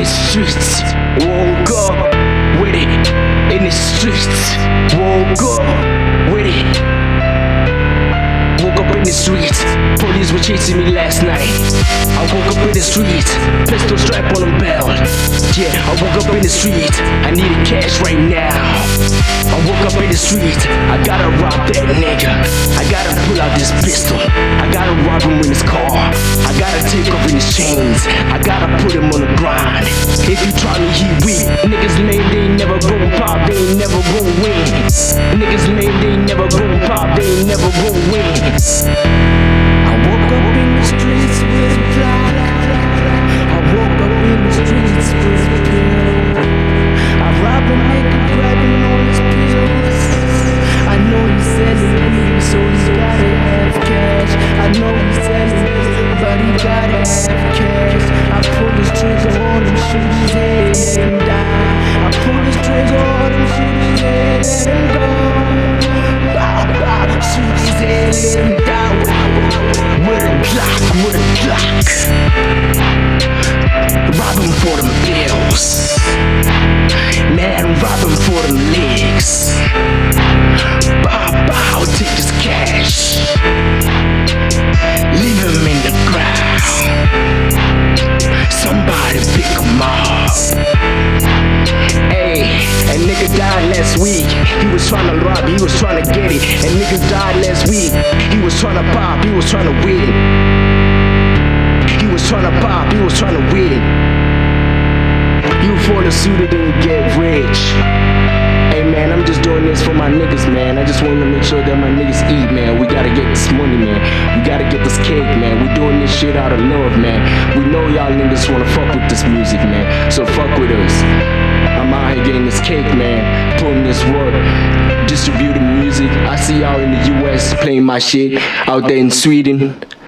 the streets. Woke up with it in the streets. Woke up with it. Woke up in the streets. Police were chasing me last night. I woke up in the streets. Pistol strap on a belt. Yeah, I woke up in the streets. I need cash right now. I woke up in the street, I gotta rob that nigga. I gotta pull out this pistol, I gotta rob him in his car. Niggas name they never gon' pop, they never gon' win. Niggas name they never gon' pop, they never gon' win. I woke up in the streets with a Glock. I woke up in the streets with a pill. I robbed a nigga grabbing all his pills. I know he's selling weed, so he's gotta have cash. I know he's selling weed, but he gotta have cash. I pull his trigger on him, shoot his head, With a Glock, with a Glock. Trying to rob, he was trying to get it. And niggas died last week. He was trying to pop, he was trying to win. He was trying to pop, he was trying to win. You fall a suited and you get rich. Hey man, I'm just doing this for my niggas, man. I just want to make sure that my niggas eat, man. We gotta get this money, man. We gotta get this cake, man. We doing this shit out of love, man. We know y'all niggas wanna fuck with this music, man. So fuck with us. Getting this cake, man. Putting this work, distributing music. I see y'all in the US playing my shit out there in Sweden.